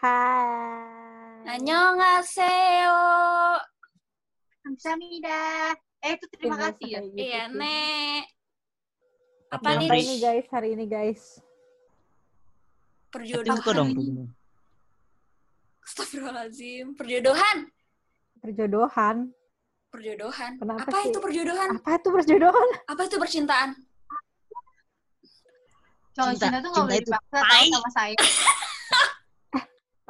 Hai. Annyeonghaseyo. Kamsahamnida. Eh itu terima Biasa kasih ya. gitu Iya. Nek. Apa nih? Ini guys hari ini guys? Perjodohan. buka dong. Astagfirullahaladzim. Perjodohan. Perjodohan. Perjodohan. Kenapa Apa sih? itu perjodohan? Apa itu perjodohan? Apa itu percintaan? Cowok Cinta- cinta tuh gak cinta boleh itu dipaksa sama saya.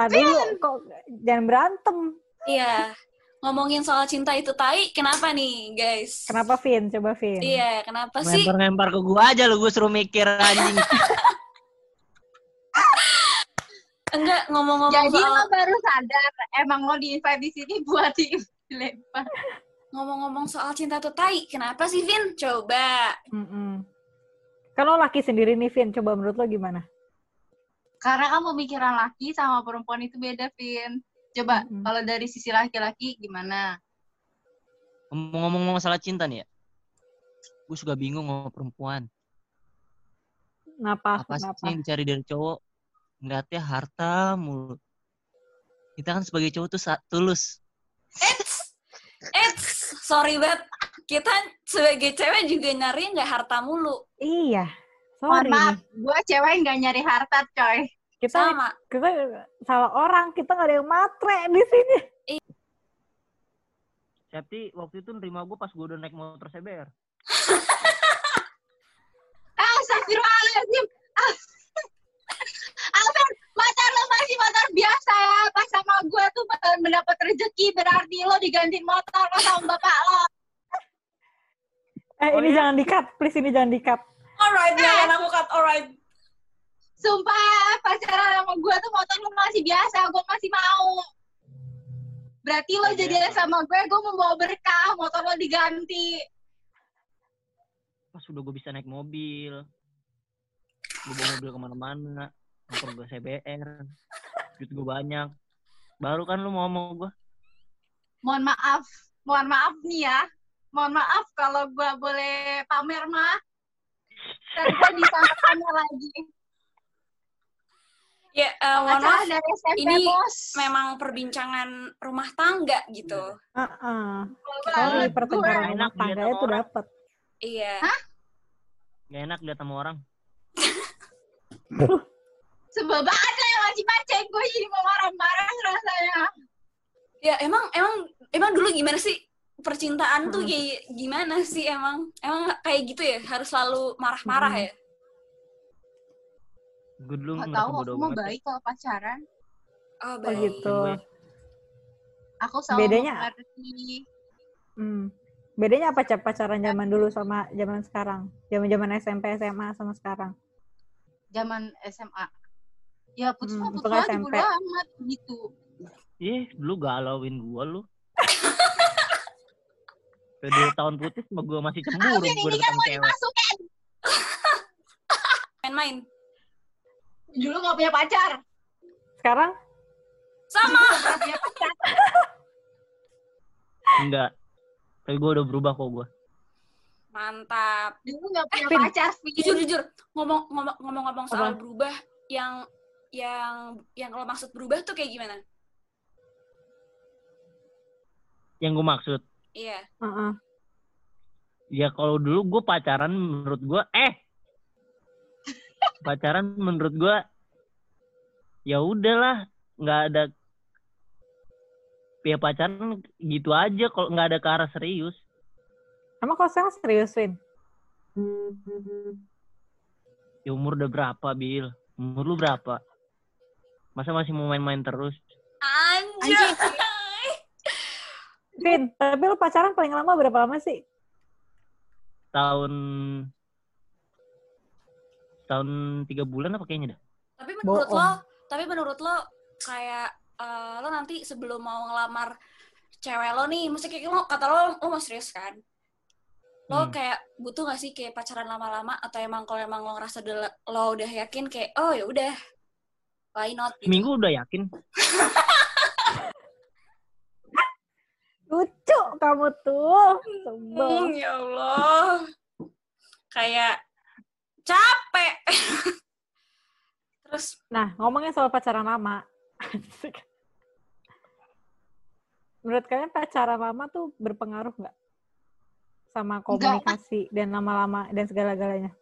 Tadi lu kok jangan berantem. Iya. Ngomongin soal cinta itu tai, kenapa nih, guys? Kenapa Vin? Coba Vin. Iya, kenapa sih? Lempar-lempar ke gua aja lu, gua suruh mikir anjing. Enggak, ngomong-ngomong Jadi soal lo baru sadar emang lo di invite di sini buat dilempar. ngomong-ngomong soal cinta tuh tai, kenapa sih, Vin? Coba. Mm-mm. Kalau laki sendiri nih Vin, coba menurut lo gimana? Karena kan pemikiran laki sama perempuan itu beda, Vin. Coba Mm-mm. kalau dari sisi laki-laki gimana? Ngomong-ngomong masalah cinta nih ya. Gue suka bingung sama perempuan. Kenapa? Apa sih Kenapa? yang dicari dari cowok? Ngeliatnya harta mulu. Kita kan sebagai cowok tuh tulus. Eits! Eits! Sorry banget. Kita sebagai cewek juga nyari nggak harta mulu. Iya. Sorry Mohon maaf, gue cewek nggak nyari harta, coy. Kita Sama. kita salah orang, kita nggak ada yang matre di sini. Tapi waktu itu nerima gue pas gue udah naik motor CBR. Ah, Astagfirullahaladzim. Ah. Alvin, motor lo masih motor biasa ya. Pas sama gue tuh mendapat rezeki berarti lo digantiin motor lo sama bapak lo. Eh Oh, ini iya? jangan di-cut, please ini jangan di-cut. Alright, jangan aku cut. Alright. Sumpah, pacaran sama gue tuh motor lo masih biasa. Gue masih mau. Berarti lo Iya. jadian sama gue, gue membawa berkah. Motor lo diganti. Pas udah gue bisa naik mobil. Gue bawa mobil ke mana-mana. Motor gue CBR. Duit gue banyak. Baru kan lu mau sama gue. Mohon maaf. Mohon maaf nih ya. Mohon maaf kalau gue boleh pamer mah. Ntar gue disangkakannya lagi. Ya, eh, mohon maaf. ini bos. Memang perbincangan rumah tangga gitu. Heeh. Kalau Sorry, banget pertengkaran Enak rumah dilihat tangga itu dapat. Iya. Gak enak lihat sama orang. Sebel banget lah yang wajib cek gue jadi mau marah-marah rasanya. Ya, emang emang emang dulu gimana sih percintaan tuh Hmm. kayak gimana sih emang? Emang kayak gitu ya? Harus selalu marah-marah Hmm. ya? Gue dulu Gak ngerasa tahu, aku mau ya. baik kalau pacaran. Oh, Oh baik. gitu. Gue. Aku selalu Bedanya- mengerti. Hmm. Bedanya apa Cap pacaran zaman dulu sama zaman sekarang? Zaman-zaman SMP, SMA sama sekarang. zaman SMA. Ya putus Hmm, mah putus aja SMP. bodo amat gitu. Ih, dulu galauin gue lu. Udah dua tahun putus sama gue masih cemburu gue kan sama mau cewek. dimasukin. Main-main. Dulu gak punya pacar. Sekarang Sama. Enggak. Tapi gue udah berubah kok gue. Mantap. Dulu gak punya Vin. pacar. Jujur jujur ngomong ngomong ngomong-ngomong soal Apa? berubah yang yang yang kalau maksud berubah tuh kayak gimana? Yang gue maksud. Iya. Heeh. Ya kalau dulu gue pacaran menurut gue, eh. pacaran menurut gue, ya udahlah. Nggak ada. Ya pacaran gitu aja kalau nggak ada ke arah serius. Emang kalau sekarang serius, Vin? Ya umur udah berapa, Bil? Umur lu berapa? Masa masih mau main-main terus? Anjir. Vin, tapi lu pacaran paling lama berapa lama sih? Tahun tahun tiga bulan apa kayaknya dah? Tapi menurut Bohong. lo, tapi menurut lo kayak eh, lo nanti sebelum mau ngelamar cewek lo nih, mesti kayak lo kata lo lo mau serius kan? Lo Hmm. kayak butuh gak sih kayak pacaran lama-lama atau emang kalau emang lo ngerasa udah- lo udah yakin kayak oh ya udah why not gitu. Seminggu udah yakin? Lucu kamu tuh. Hmm, Sebel. ya Allah. Kayak capek. Terus Nah, ngomongin soal pacaran lama. Menurut kalian pacaran lama tuh berpengaruh nggak sama komunikasi dan lama-lama dan segala-galanya?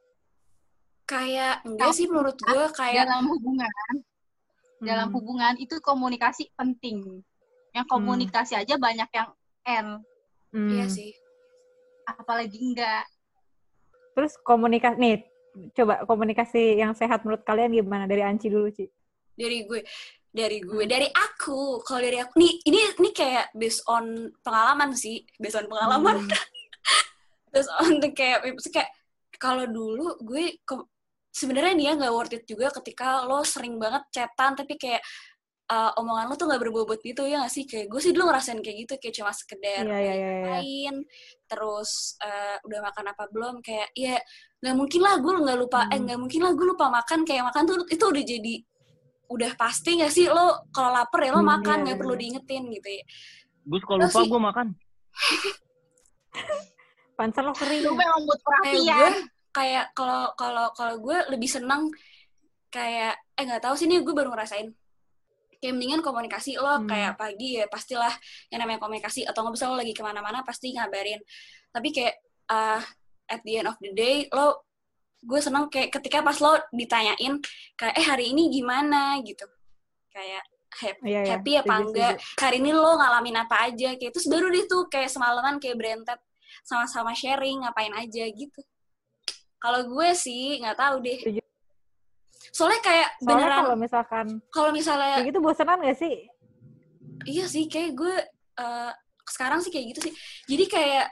Kayak enggak sih menurut gue kayak dalam hubungan dalam Hmm. hubungan itu komunikasi penting yang komunikasi aja banyak yang N Hmm. iya sih. apalagi enggak Terus komunikasi nih, coba komunikasi yang sehat menurut kalian gimana dari Anci dulu, Ci? Dari gue dari gue dari aku kalau dari aku nih ini ini kayak based on pengalaman sih based on pengalaman Hmm. based on the kayak maksudnya kayak kalau dulu gue sebenarnya nih ya nggak worth it juga ketika lo sering banget chatan tapi kayak uh, omongan lo tuh nggak berbobot gitu ya nggak sih kayak gue sih dulu ngerasain kayak gitu kayak cuma sekedar Iya, iya, iya, iya. main terus uh, udah makan apa belum kayak ya nggak mungkin lah gue nggak lupa eh Hmm. nggak mungkin lah gue lupa makan kayak makan tuh itu udah jadi udah pasti nggak sih lo kalau lapar ya lo Hmm, makan iya, nggak iya, perlu iya. diingetin gitu ya Gue Lo lupa gue makan. Panser lo kering. lu memang butuh kayak gue perhatian kayak kalau kalau kalau gue lebih senang kayak eh nggak tahu sih nih gue baru ngerasain kayak mendingan komunikasi lo Hmm. kayak pagi ya pastilah yang namanya komunikasi atau nggak bisa lo lagi ke mana-mana pasti ngabarin tapi kayak uh, at the end of the day lo gue seneng kayak ketika pas lo ditanyain kayak eh hari ini gimana gitu kayak happy, Iya, iya. happy apa Setuju, enggak setuju. hari ini lo ngalamin apa aja kayak terus baru deh tuh kayak semalaman kayak berentet sama-sama sharing ngapain aja gitu kalau gue sih nggak tahu deh Setuju. Soalnya kayak Soalnya beneran kalau misalkan kalau misalnya kayak gitu bosenan gak sih? iya sih kayak gue eh, sekarang sih kayak gitu sih. Jadi kayak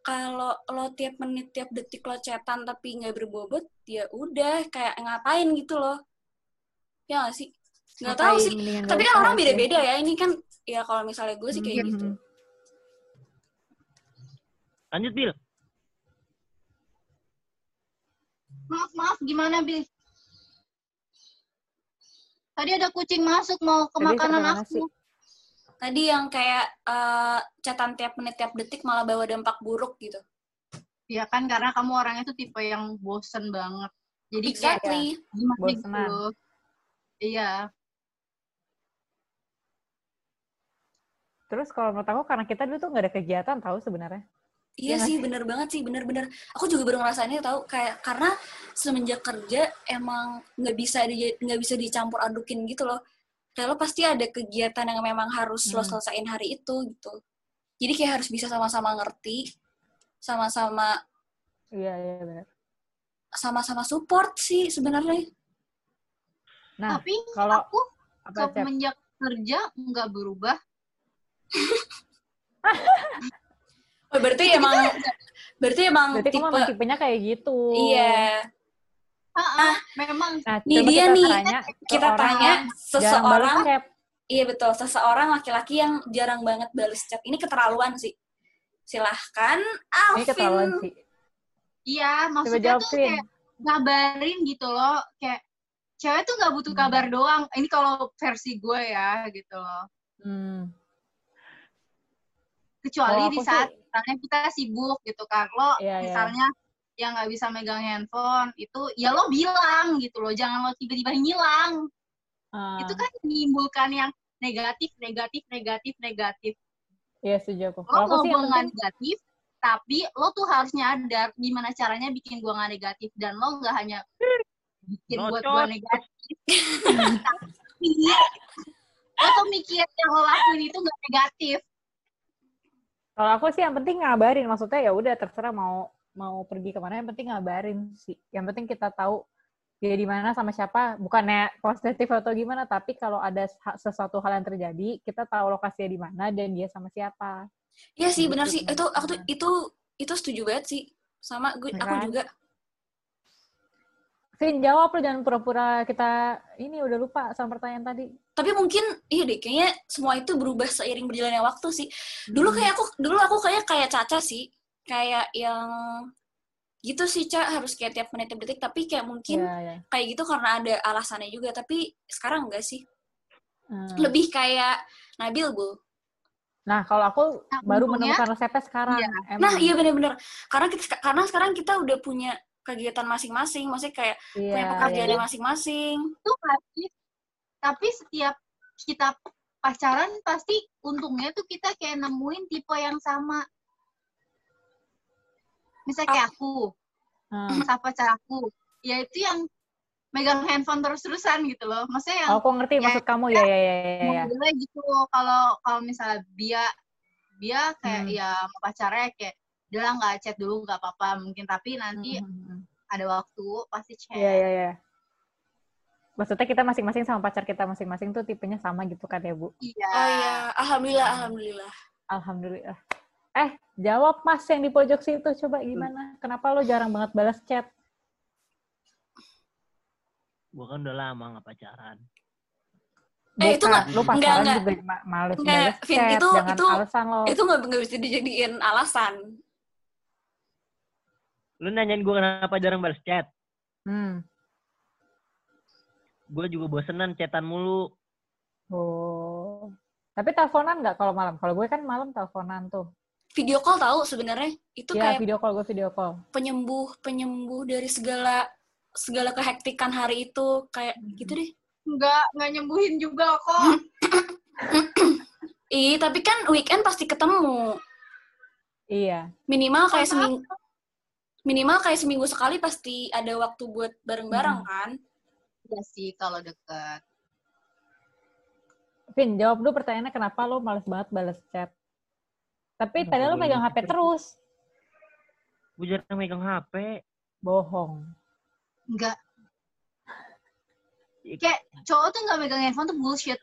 kalau lo tiap menit tiap detik lo chatan tapi nggak berbobot ya udah kayak ngapain gitu loh ya nggak sih? Nggak tahu sih. tapi gak kan orang beda-beda ya. Ini kan ya kalau misalnya gue sih kayak Hmm. gitu. Lanjut, Bil. maaf maaf. Gimana Bil tadi ada kucing masuk mau ke Tadi makanan aku sih? tadi yang kayak eh chatan tiap menit tiap detik malah bawa dampak buruk gitu ya kan karena kamu orangnya tuh tipe yang bosen banget jadi kayak exactly gimana Bosenan. gitu iya Terus kalau menurut aku karena kita dulu tuh gak ada kegiatan tahu sebenarnya. Iya nggak sih, sih? bener banget sih, bener-bener. Aku juga baru ngerasainnya tahu kayak karena semenjak kerja emang nggak bisa di nggak bisa dicampur adukin gitu loh. Kayak lo pasti ada kegiatan yang memang harus lo Hmm. selesaiin hari itu gitu. Jadi kayak harus bisa sama-sama ngerti, sama-sama Iya, iya benar. sama-sama support sih sebenarnya. Nah, tapi kalau aku apa semenjak kerja nggak berubah Oh, berarti emang berarti emang Berarti tipe emang tipenya kayak gitu. iya. Ah, memang Nah, Nih coba dia kita nih, tanya Kita orang tanya seseorang. Iya betul, seseorang laki-laki yang jarang banget balas chat. Ini keterlaluan sih. Silahkan, Ini ketahuan Alvin. sih. iya Coba maksudnya jawab, tuh kayak ngabarin gitu loh kayak cewek tuh nggak butuh Hmm. kabar doang ini kalau versi gue ya gitu loh Hmm. kecuali di saat sih- misalnya kita sibuk gitu kan lo Iya, iya. misalnya yang nggak bisa megang handphone itu ya lo bilang gitu loh jangan lo tiba-tiba ngilang Ah, itu kan menimbulkan yang negatif negatif negatif negatif Iya, setuju aku. lo Kalau aku sih yang ngomong nggak negatif tapi lo tuh harus nyadar gimana caranya bikin gua nggak negatif dan lo nggak hanya bikin buat gua Nocot. negatif tapi lo tuh mikir yang lo lakuin itu nggak negatif kalau aku sih yang penting ngabarin. Maksudnya ya udah terserah mau mau pergi ke mana, yang penting ngabarin sih. Yang penting kita tahu dia di mana sama siapa. Bukannya positif atau gimana, tapi kalau ada sesuatu hal yang terjadi, kita tahu lokasinya di mana dan dia sama siapa. Iya sih, Gitu benar sih. kan. Itu aku tuh itu itu setuju banget sih. Sama gue Ya aku kan? juga. Vin, jawab lu jangan pura-pura kita ini udah lupa sama pertanyaan tadi. Tapi mungkin iya deh kayaknya semua itu berubah seiring berjalannya waktu sih. Dulu Hmm. kayak aku dulu aku kayak kayak Caca sih. Kayak yang gitu sih, Ca, harus kayak tiap menit tiap detik, tapi kayak mungkin Iya, iya. kayak gitu karena ada alasannya juga, tapi sekarang enggak sih. Hmm. Lebih kayak Nabil, Bu. Nah, kalau aku Nah, baru menemukan resepnya sekarang. Iya. Emang. Nah, iya bener-bener. Karena kita, karena sekarang kita udah punya kegiatan masing-masing, maksudnya kayak Iya, punya iya, pekerjaannya iya. masing-masing. itu pasti tapi setiap kita pacaran pasti untungnya tuh kita kayak nemuin tipe yang sama. Misalnya kayak aku, Hmm. sama pacar aku, ya itu yang megang handphone terus-terusan gitu loh. Maksudnya yang Oh, aku ngerti Ya, maksud kamu ya ya ya ya. ya. gitu. Kalau kalau misalnya dia dia kayak Hmm. ya pacarnya kayak dia nggak chat dulu nggak apa-apa mungkin tapi nanti hmm. Ada waktu pasti chat. Iya iya iya. Maksudnya kita masing-masing sama pacar kita masing-masing tuh tipenya sama gitu kan ya Bu? Iya. Oh iya, alhamdulillah, alhamdulillah. Alhamdulillah. Eh, jawab Mas yang di pojok situ coba gimana? Kenapa lo jarang banget balas chat? Gua kan udah lama nggak pacaran. Eh, itu Bukan, nggak- lo pacaran nggak, nggak. juga ma- males Nggak, balas Vin, chat, itu- jangan itu- alasan lo. Itu nggak nggak bisa dijadiin alasan. Lu nanyain gua kenapa jarang balas chat? Hmm. Gua juga bosenan chatan mulu. Oh. Tapi teleponan nggak kalau malam? Kalau gue kan malam teleponan tuh. Video call tahu sebenarnya itu Iya, kayak video call gue video call. penyembuh penyembuh dari segala segala kehektikan hari itu kayak Hmm. gitu deh. Nggak nggak nyembuhin juga kok. Ih, tapi kan weekend pasti ketemu. Iya. Minimal kayak seminggu minimal kayak seminggu sekali pasti ada waktu buat bareng-bareng Hmm. kan. Iya sih kalau deket. Vin, jawab dulu pertanyaannya kenapa lo males banget balas chat? Tapi tadi lo gue megang HP terus. Gua jarang megang HP. Bohong. Enggak. Kayak cowok tuh nggak megang handphone tuh bullshit.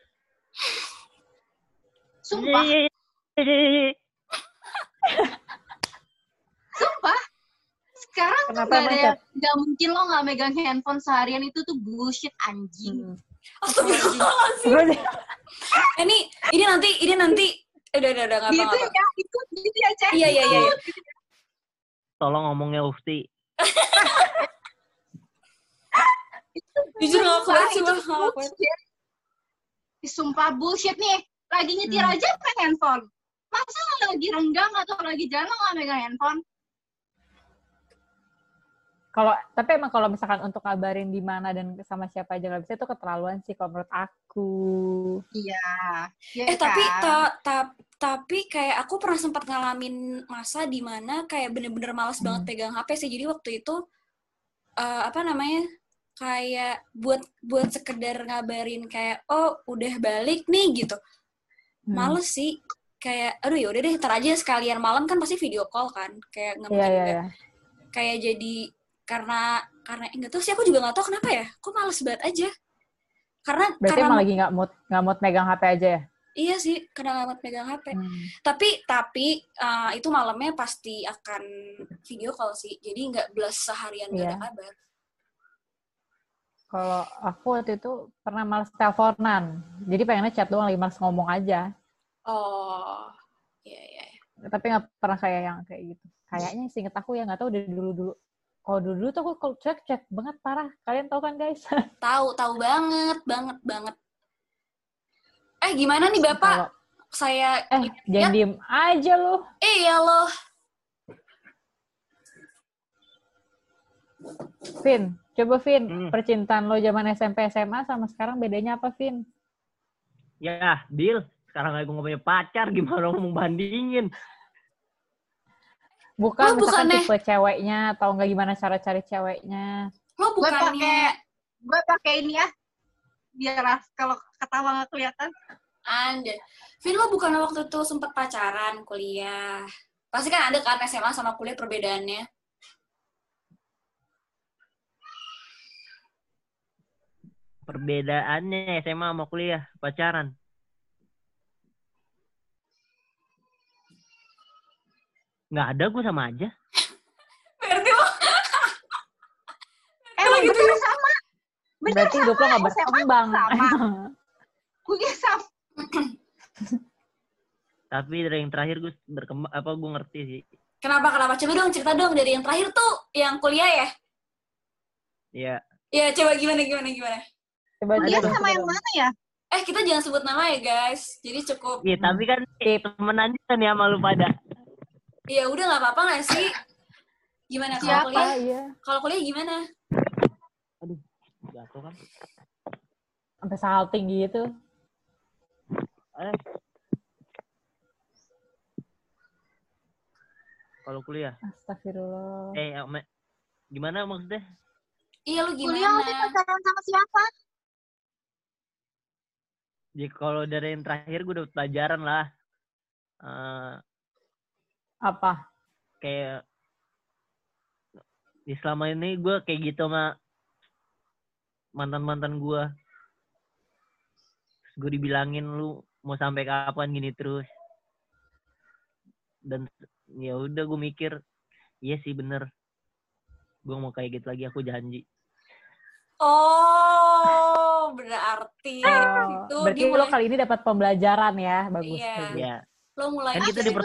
Sumpah, sumpah. Sekarang tuh Kenapa nggak emang, ada yang nggak mungkin lo nggak megang handphone seharian itu tuh bullshit anjing. Hmm. Astagfirullahaladzim. Eh, ini ini nanti ini nanti udah udah udah nggak Gitu apa-apa. ya, ikut gitu ya, Cek. Iya iya iya. iya. Tolong ngomongnya Ufti. Jujur nggak kuat sih, itu bullshit. Sumpah bullshit nih. Lagi nyetir Hmm. aja pakai handphone. Masa lagi renggang atau lagi jalan lo nggak megang handphone? Kalau tapi emang kalau misalkan untuk kabarin di mana dan sama siapa aja nggak bisa itu keterlaluan sih kalau menurut aku. Iya. Iya Eh tapi kan? ta- ta- tapi kayak aku pernah sempat ngalamin masa di mana kayak bener-bener malas banget Hmm. pegang HP sih. Jadi waktu itu eh, apa namanya? kayak buat buat sekedar ngabarin kayak oh udah balik nih gitu. Hmm. Males sih. Kayak aduh ya udah deh ntar aja sekalian malam kan pasti video call kan. Kayak nggak iya nggak- iya. kayak jadi karena karena enggak tahu sih aku juga nggak tahu kenapa ya. Kok males banget aja. Karena Berarti karena emang lagi nggak mood nggak mood megang HP aja ya? iya sih karena nggak mau pegang HP. Hmm. tapi tapi uh, itu malamnya pasti akan video call sih jadi nggak belas seharian nggak Iya. ada kabar Kalau aku waktu itu pernah males teleponan. Jadi pengennya chat doang lagi males ngomong aja. oh iya iya iya. Tapi nggak pernah kayak yang kayak gitu. Kayaknya sih aku ya nggak tahu dari dulu-dulu. Kalau dulu-dulu tuh aku chat banget parah. Kalian tahu kan guys? tahu tahu banget banget banget eh gimana nih bapak Kalau saya eh jangan diem aja iya loh Vin, coba Vin, Hmm. percintaan lo zaman SMP SMA sama sekarang bedanya apa Vin? Ya, Bill. Sekarang gue nggak punya pacar, gimana ngomong bandingin? Bukan Lo misalkan bukannya- tipe ceweknya atau nggak gimana cara cari ceweknya. lo Gue bukannya pakai gue pakai ini ya. Biar ras- kalau ketawa nggak kelihatan. anda Vin lo bukan waktu itu sempat pacaran kuliah pasti kan ada kan SMA sama kuliah perbedaannya Perbedaannya SMA sama kuliah, pacaran. Nggak ada, gue sama aja. berarti lo Emang gitu bener sama. Bener Berarti hidup lo nggak SMA berkembang. sama. Gue sama. Tapi dari yang terakhir gue berkembang, apa gue ngerti sih. kenapa kenapa coba dong cerita dong dari yang terakhir tuh yang kuliah ya Ya, ya coba gimana gimana gimana Coba Dia coba, sama yang mana ya? Eh, kita jangan sebut nama ya, guys. Jadi cukup. iya tapi kan temenan juga nih sama lu pada. Ya udah nggak apa-apa nggak sih? Gimana kalau kuliah? Ah, iya. Kalau kuliah gimana? Jatuh kan? Sampai salting gitu. Eh. Kalau kuliah, Astagfirullah. eh Ame- gimana maksudnya? Iya lu Kuliah lu gimana? pacaran sama siapa? Ya kalau dari yang terakhir gue dapet pelajaran lah. Eh, Apa? kayak di selama ini gue kayak gitu sama mantan mantan gue gue dibilangin lu mau sampai kapan gini terus dan ya udah gue mikir iya sih bener gue mau kayak gitu lagi aku janji Oh, berarti Oh, itu berarti dia lo mulai kali ini dapat pembelajaran ya, bagus. Iya. bagus. ya lo mulai kan kita dari- di